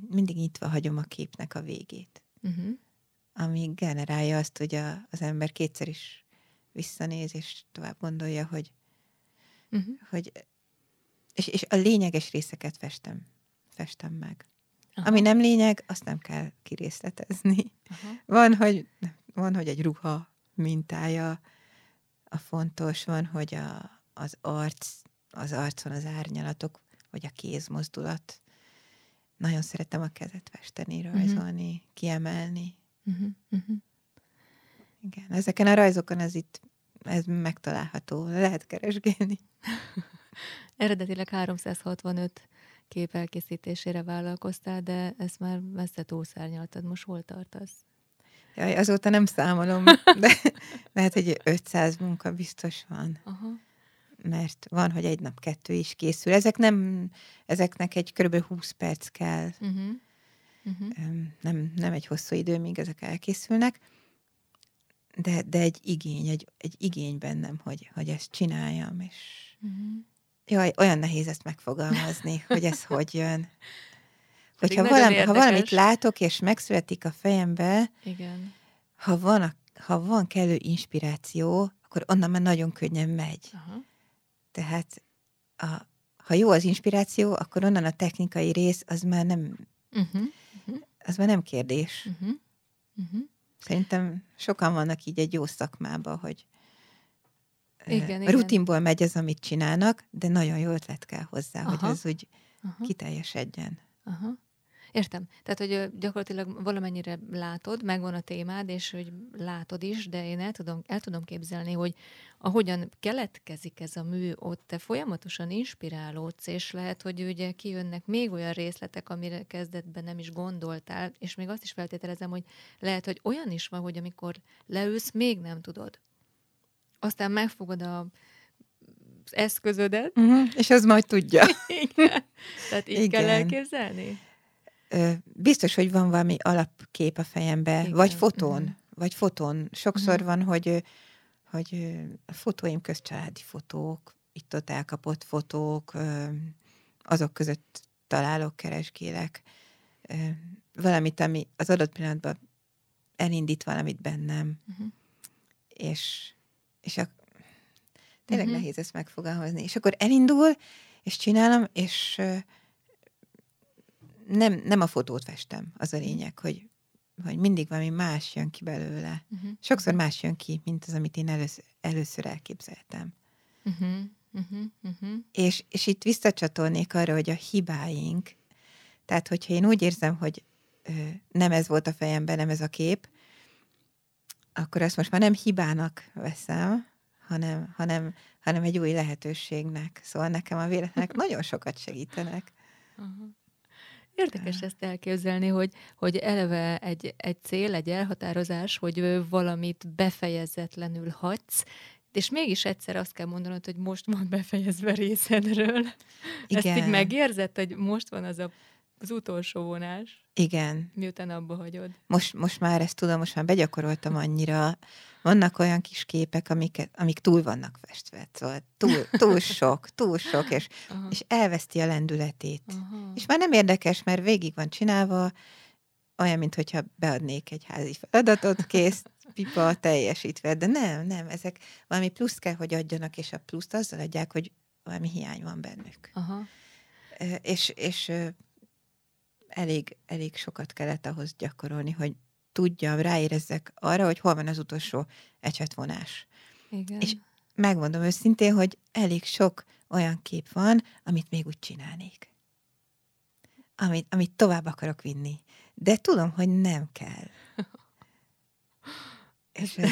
mindig nyitva hagyom a képnek a végét. Uh-huh. Ami generálja azt, hogy a, az ember kétszer is visszanéz, és tovább gondolja, hogy, uh-huh. hogy és, és a lényeges részeket festem, festem meg. Aha. Ami nem lényeg, azt nem kell kirészletezni. Aha. Van, hogy, van, hogy egy ruha mintája, a fontos van, hogy a, az arc, az arcon az árnyalatok, vagy a kézmozdulat. Nagyon szeretem a kezet festeni, mhm. rajzolni, uh-huh. kiemelni. Uh-huh. Uh-huh. Igen, ezeken a rajzokon ez itt ez megtalálható, lehet keresgélni. Eredetileg 365 kép elkészítésére vállalkoztál, de ezt már messze túlszárnyaltad. Most hol tartasz? Jaj, azóta nem számolom, de lehet, hogy 500 munka biztos van. Aha. mert van, hogy egy nap kettő is készül. Ezek nem, ezeknek egy kb. 20 perc kell. Uh-huh. Uh-huh. Nem, nem egy hosszú idő, míg ezek elkészülnek, de, de egy igény, egy, egy igény bennem, hogy, hogy ezt csináljam, és uh-huh. Jaj, olyan nehéz ezt megfogalmazni, hogy ez hogy jön. Hogyha valami, ha valamit látok, és megszületik a fejembe, Igen. Ha, van a, ha van kellő inspiráció, akkor onnan már nagyon könnyen megy. Aha. Tehát a, ha jó az inspiráció, akkor onnan a technikai rész az már nem, uh-huh. Uh-huh. az már nem kérdés. Uh-huh. Uh-huh. Szerintem sokan vannak így egy jó szakmában, hogy igen, rutinból igen. megy az, amit csinálnak, de nagyon jó ötlet kell hozzá, Aha. hogy az úgy Aha. kiteljesedjen. Aha. Értem. Tehát, hogy gyakorlatilag valamennyire látod, megvan a témád, és hogy látod is, de én el tudom, el tudom képzelni, hogy ahogyan keletkezik ez a mű, ott te folyamatosan inspirálódsz, és lehet, hogy ugye kijönnek még olyan részletek, amire kezdetben nem is gondoltál, és még azt is feltételezem, hogy lehet, hogy olyan is van, hogy amikor leülsz, még nem tudod. Aztán megfogod a az eszközödet. Uh-huh, és az majd tudja. Igen. Tehát így Igen. kell elképzelni? biztos, hogy van valami alapkép a fejembe, Igen. vagy fotón, uh-huh. vagy fotón. Sokszor uh-huh. van, hogy, hogy a fotóim közcsaládi fotók, itt-ott elkapott fotók, azok között találok, keresgélek valamit, ami az adott pillanatban elindít valamit bennem. Uh-huh. És, és a, tényleg uh-huh. nehéz ezt megfogalmazni. És akkor elindul, és csinálom, és nem, nem a fotót festem, az a lényeg, hogy, hogy mindig valami más jön ki belőle. Uh-huh. Sokszor más jön ki, mint az, amit én először, először elképzeltem. Uh-huh. Uh-huh. Uh-huh. És, és itt visszacsatolnék arra, hogy a hibáink, tehát hogyha én úgy érzem, hogy ö, nem ez volt a fejemben, nem ez a kép, akkor azt most már nem hibának veszem, hanem, hanem, hanem egy új lehetőségnek. Szóval nekem a véletlenek nagyon sokat segítenek. Uh-huh. Érdekes ezt elképzelni, hogy, hogy eleve egy, egy cél, egy elhatározás, hogy valamit befejezetlenül hagysz, és mégis egyszer azt kell mondanod, hogy most van befejezve részedről. Igen. Ezt így megérzed, hogy most van az a, az utolsó vonás? Igen. Miután abba hagyod? Most, most már ezt tudom, most már begyakoroltam annyira. Vannak olyan kis képek, amik, amik túl vannak festve, szóval túl, túl sok, túl sok, és, és elveszti a lendületét. Aha. És már nem érdekes, mert végig van csinálva, olyan, mintha beadnék egy házi feladatot, kész, pipa teljesítve, de nem, nem, ezek valami plusz kell, hogy adjanak, és a pluszt azzal adják, hogy valami hiány van bennük. Aha. És, és elég, elég sokat kellett ahhoz gyakorolni, hogy tudjam, ráérezzek arra, hogy hol van az utolsó ecsetvonás. Igen. És megmondom őszintén, hogy elég sok olyan kép van, amit még úgy csinálnék. Amit, amit tovább akarok vinni. De tudom, hogy nem kell. És ez...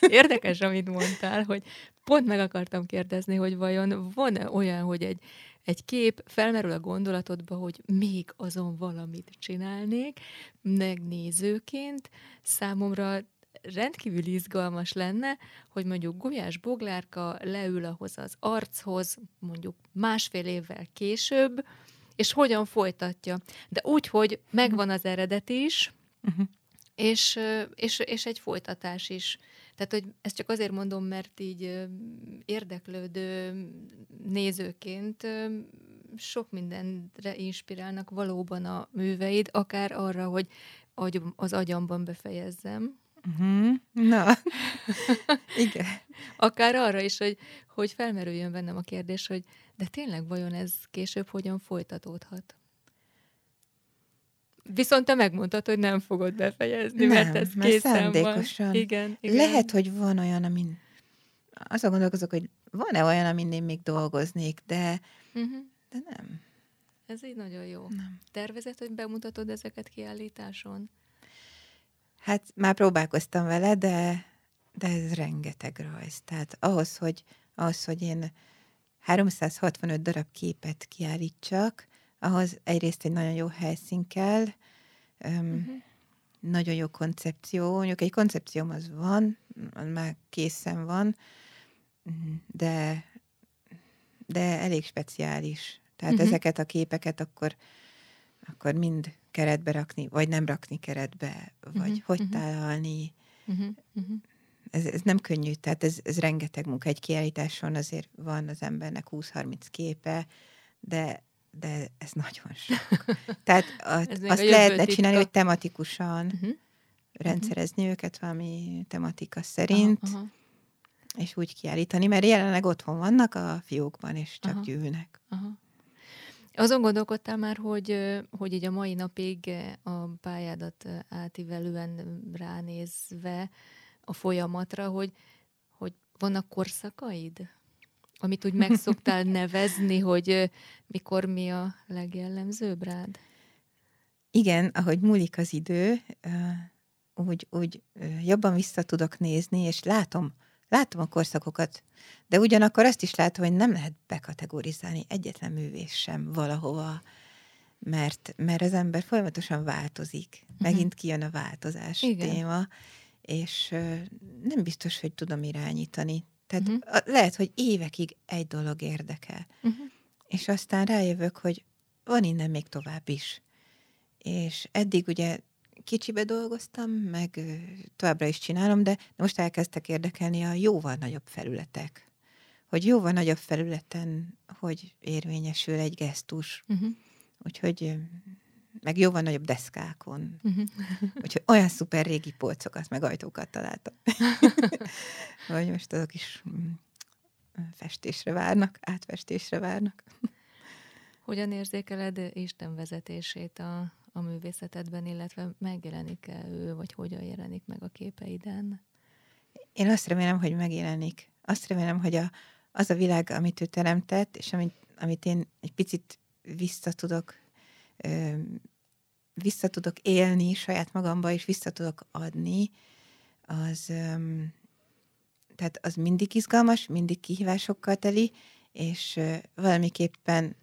Érdekes, amit mondtál, hogy pont meg akartam kérdezni, hogy vajon van-e olyan, hogy egy, egy kép felmerül a gondolatodba, hogy még azon valamit csinálnék, megnézőként számomra rendkívül izgalmas lenne, hogy mondjuk Gulyás Boglárka leül ahhoz az archoz, mondjuk másfél évvel később, és hogyan folytatja. De úgy, hogy megvan az eredet is, uh-huh. és, és, és egy folytatás is. Tehát, hogy ezt csak azért mondom, mert így érdeklődő nézőként sok mindenre inspirálnak valóban a műveid, akár arra, hogy az agyamban befejezzem. Uh-huh. Na, igen. Akár arra is, hogy, hogy felmerüljön bennem a kérdés, hogy de tényleg vajon ez később hogyan folytatódhat? Viszont te megmondtad, hogy nem fogod befejezni, nem, mert ez mert készen van. Igen, igen. Lehet, hogy van olyan, amin azon gondolkozok, hogy van-e olyan, amin én még dolgoznék, de, uh-huh. de nem. Ez így nagyon jó. Nem. Tervezed, hogy bemutatod ezeket kiállításon? Hát már próbálkoztam vele, de, de ez rengeteg rajz. Tehát ahhoz, hogy, ahhoz, hogy én 365 darab képet kiállítsak, ahhoz egyrészt egy nagyon jó helyszín kell, uh-huh. nagyon jó koncepció, mondjuk egy koncepcióm az van, már készen van, de, de elég speciális. Tehát uh-huh. ezeket a képeket akkor, akkor mind keretbe rakni, vagy nem rakni keretbe, vagy Mhm, uh-huh. hogy mhm. tálalni. Uh-huh, uh-huh. Ez, ez nem könnyű, tehát ez, ez rengeteg munka. Egy kiállításon azért van az embernek 20-30 képe, de, de ez nagyon sok. Tehát a, azt lehetne csinálni, hogy tematikusan Uh-huh. rendszerezni őket valami tematika szerint, aha. és úgy kiállítani, mert jelenleg otthon vannak a fiókban, és csak. Aha. gyűlnek. Aha. Azon gondolkodtál már, hogy, hogy így a mai napig a pályádat átívelően ránézve a folyamatra, hogy, hogy vannak korszakaid? Amit úgy meg szoktál nevezni, hogy mikor mi a legjellemzőbb rád? Igen, ahogy múlik az idő, úgy, úgy jobban vissza tudok nézni, és látom, látom a korszakokat, de ugyanakkor azt is látom, hogy nem lehet bekategorizálni egyetlen művész sem valahova, mert, mert az ember folyamatosan változik. Megint kijön a változás Igen. téma, és nem biztos, hogy tudom irányítani. Tehát a- lehet, hogy évekig egy dolog érdekel, Uh-huh. és aztán rájövök, hogy van innen még tovább is. És eddig ugye kicsibe dolgoztam, meg továbbra is csinálom, de most elkezdtek érdekelni a jóval nagyobb felületek. Hogy jóval nagyobb felületen, hogy érvényesül egy gesztus. Uh-huh. Úgyhogy meg jóval nagyobb deszkákon. Uh-huh. Úgyhogy olyan szuper régi polcokat, meg ajtókat találtam. hogy most azok is mm, festésre várnak, átfestésre várnak. Hogyan érzékeled Isten vezetését a, a művészetedben, illetve megjelenik-e ő, vagy hogyan jelenik meg a képeiden? Én azt remélem, hogy megjelenik. Azt remélem, hogy a, az a világ, amit ő teremtett, és amit, amit én egy picit vissza tudok, vissza tudok élni saját magamba, és vissza tudok adni, az, tehát az mindig izgalmas, mindig kihívásokkal teli, és valamiképpen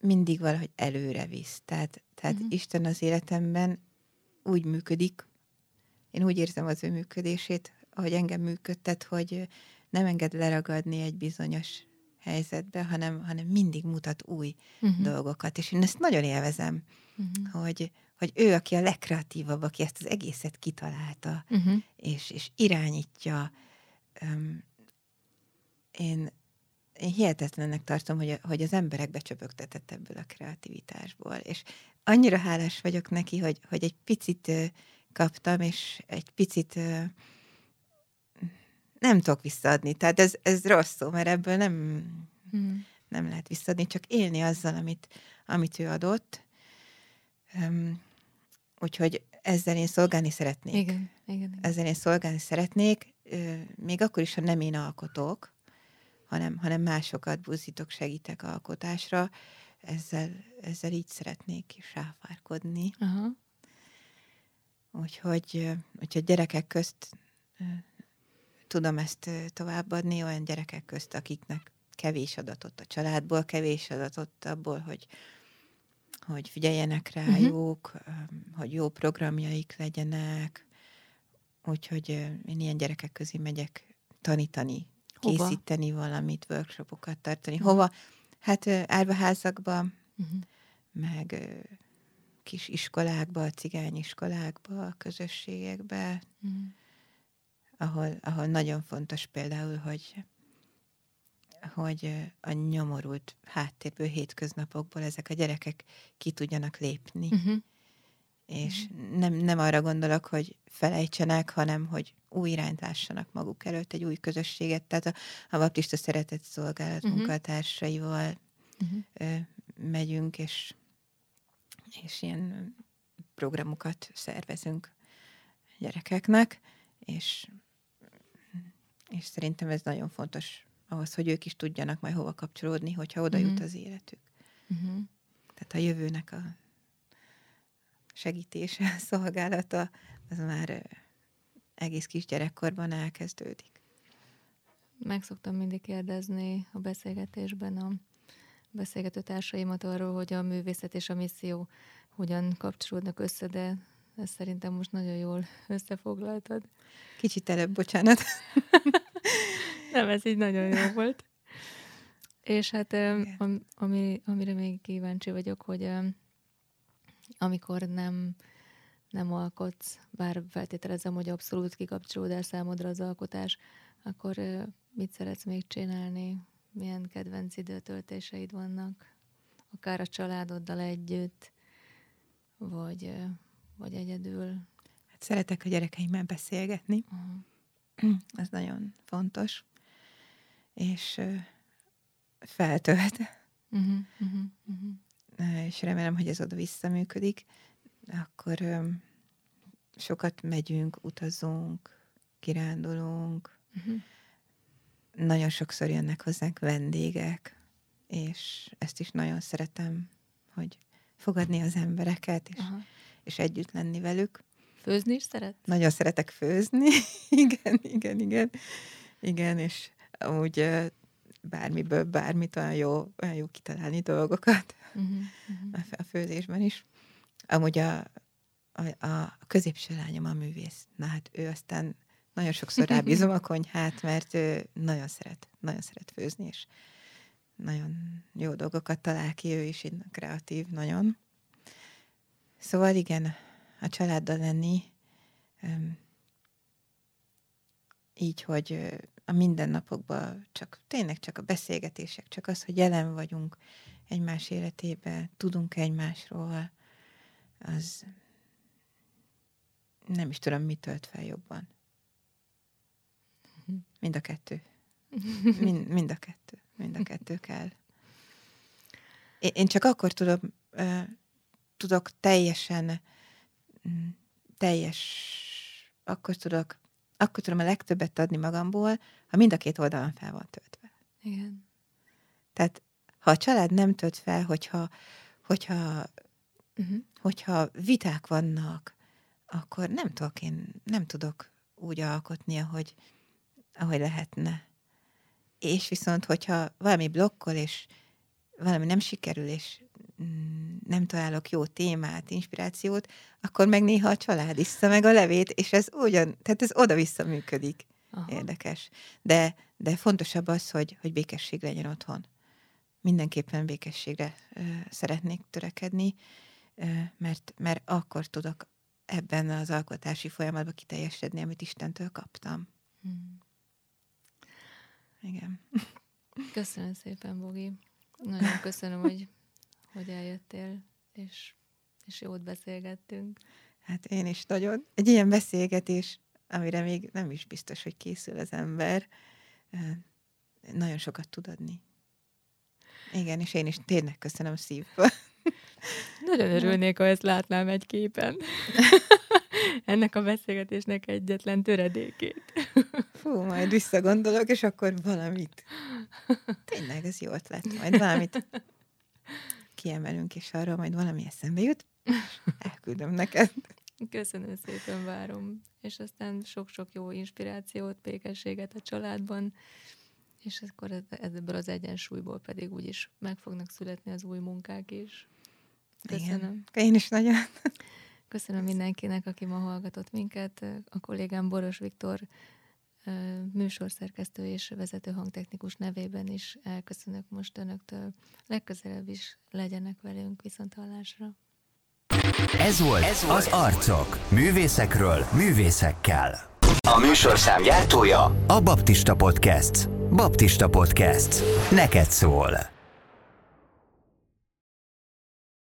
mindig valahogy előre visz. Tehát, tehát uh-huh. Isten az életemben úgy működik, én úgy érzem az ő működését, ahogy engem működtet, hogy nem enged leragadni egy bizonyos helyzetbe, hanem, hanem mindig mutat új Uh-huh. dolgokat. És én ezt nagyon élvezem, Uh-huh. hogy, hogy ő, aki a legkreatívabb, aki ezt az egészet kitalálta, Uh-huh. és, és irányítja. Öm, én, én hihetetlennek tartom, hogy, hogy az emberek becsöpögtetett ebből a kreativitásból. És annyira hálás vagyok neki, hogy, hogy egy picit kaptam, és egy picit nem tudok visszaadni. Tehát ez, ez rossz szó, mert ebből nem, Uh-huh. nem lehet visszaadni, csak élni azzal, amit, amit ő adott. Um, úgyhogy ezzel én szolgálni szeretnék. Igen, igen. igen. Ezzel én szolgálni szeretnék, még akkor is, ha nem én alkotok, hanem, hanem másokat buzdítok, segítek alkotásra, ezzel, ezzel így szeretnék is ráfárkodni. Aha. Úgyhogy, úgyhogy gyerekek közt tudom ezt továbbadni, olyan gyerekek közt, akiknek kevés adatot a családból, kevés adatot abból, hogy, hogy figyeljenek rájuk, ö, hogy jó programjaik legyenek. Úgyhogy én ilyen gyerekek közé megyek tanítani, Hova? készíteni valamit, workshopokat tartani. Mhm. Hova? Hát árvaházakba, Uh-huh. meg kis iskolákba, cigányiskolákba, közösségekbe, Uh-huh. Ahol, ahol nagyon fontos például, hogy hogy a nyomorult háttérből, hétköznapokból ezek a gyerekek ki tudjanak lépni. Uh-huh. És nem, nem arra gondolok, hogy felejtsenek, hanem hogy új irányt lássanak maguk előtt, egy új közösséget. Tehát a, a baptista szeretett szolgálat Mhm. munkatársaival Uh-huh. ö, megyünk, és, és ilyen programokat szervezünk gyerekeknek, és, és szerintem ez nagyon fontos ahhoz, hogy ők is tudjanak majd hova kapcsolódni, hogyha oda jut Mhm. az életük. Uh-huh. Tehát a jövőnek a segítése, szolgálata, az már egész kis gyerekkorban elkezdődik. Meg szoktam mindig kérdezni a beszélgetésben a beszélgető társaimat arról, hogy a művészet és a misszió hogyan kapcsolódnak össze, de ezt szerintem most nagyon jól összefoglaltad. Kicsit előbb, bocsánat. Nem, ez így nagyon jó volt. És hát am, ami, amire még kíváncsi vagyok, hogy amikor nem, nem alkotsz, bár feltételezem, hogy abszolút kikapcsolódás számodra az alkotás, akkor mit szeretsz még csinálni? Milyen kedvenc időtöltéseid vannak? Akár a családoddal együtt, vagy, vagy egyedül? Hát szeretek a gyerekeimmel beszélgetni. Uh-huh. Ez nagyon fontos. És feltölt. Uh-huh, uh-huh, uh-huh. És remélem, hogy ez oda visszaműködik. Akkor sokat megyünk, utazunk, kirándulunk. Uh-huh. Nagyon sokszor jönnek hozzánk vendégek, és ezt is nagyon szeretem, hogy fogadni az embereket, és, uh-huh. És együtt lenni velük. Főzni is szeret? Nagyon szeretek főzni. igen, igen, igen. Igen, és úgy bármiből bármit olyan jó, olyan jó kitalálni dolgokat uh-huh, uh-huh. a főzésben is. Amúgy a, a, a középső lányom a művész. Na hát ő aztán nagyon sokszor rábízom a konyhát, mert ő nagyon szeret, nagyon szeret főzni, és nagyon jó dolgokat talál ki, ő is így kreatív, nagyon. Szóval igen, a családdal lenni, így, hogy a mindennapokban csak tényleg csak a beszélgetések, csak az, hogy jelen vagyunk egymás életébe, tudunk egymásról, az nem is tudom, mi tölt fel jobban. Mind a kettő. Mind, mind a kettő. Mind a kettő kell. Én, csak akkor tudom, tudok teljesen mm, teljes, akkor tudok akkor tudom a legtöbbet adni magamból, ha mind a két oldalon fel van töltve. Igen. Tehát ha a család nem tölt fel, hogyha, hogyha, uh-huh. hogyha viták vannak, akkor nem tudok én, nem tudok úgy alkotni, ahogy, ahogy lehetne. És viszont, hogyha valami blokkol, és valami nem sikerül, és Mm, nem találok jó témát, inspirációt, akkor meg néha a család iszza meg a levét, és ez ugyan, tehát ez oda-vissza működik. Aha. Érdekes. De, de fontosabb az, hogy, hogy békesség legyen otthon. Mindenképpen békességre ö, szeretnék törekedni, ö, mert, mert akkor tudok ebben az alkotási folyamatban kiteljesedni, amit Istentől kaptam. Hmm. Igen. Köszönöm szépen, Bogi. Nagyon köszönöm, hogy hogy eljöttél, és, és jót beszélgettünk. Hát én is nagyon. Egy ilyen beszélgetés, amire még nem is biztos, hogy készül az ember, nagyon sokat tud adni. Igen, és én is tényleg köszönöm szívből. Nagyon örülnék, ha ezt látnám egy képen. Ennek a beszélgetésnek egyetlen töredékét. Fú, majd visszagondolok, és akkor valamit. Tényleg, ez jó ötlet. Majd valamit kiemelünk, és arról majd valami eszembe jut, elküldöm neked. Köszönöm szépen, várom. És aztán sok-sok jó inspirációt, békességet a családban, és akkor ebből az egyensúlyból pedig úgyis meg fognak születni az új munkák is. Köszönöm. Igen. Én is nagyon. Köszönöm mindenkinek, aki ma hallgatott minket. A kollégám Boros Viktor műsorszerkesztő és vezető hangtechnikus nevében is elköszönök most önöktől. Legközelebb is legyenek velünk viszont hallásra. Ez volt, Ez volt az Arcok. Művészekről, művészekkel. A műsorszám gyártója a Baptista Podcast. Baptista Podcast. Neked szól.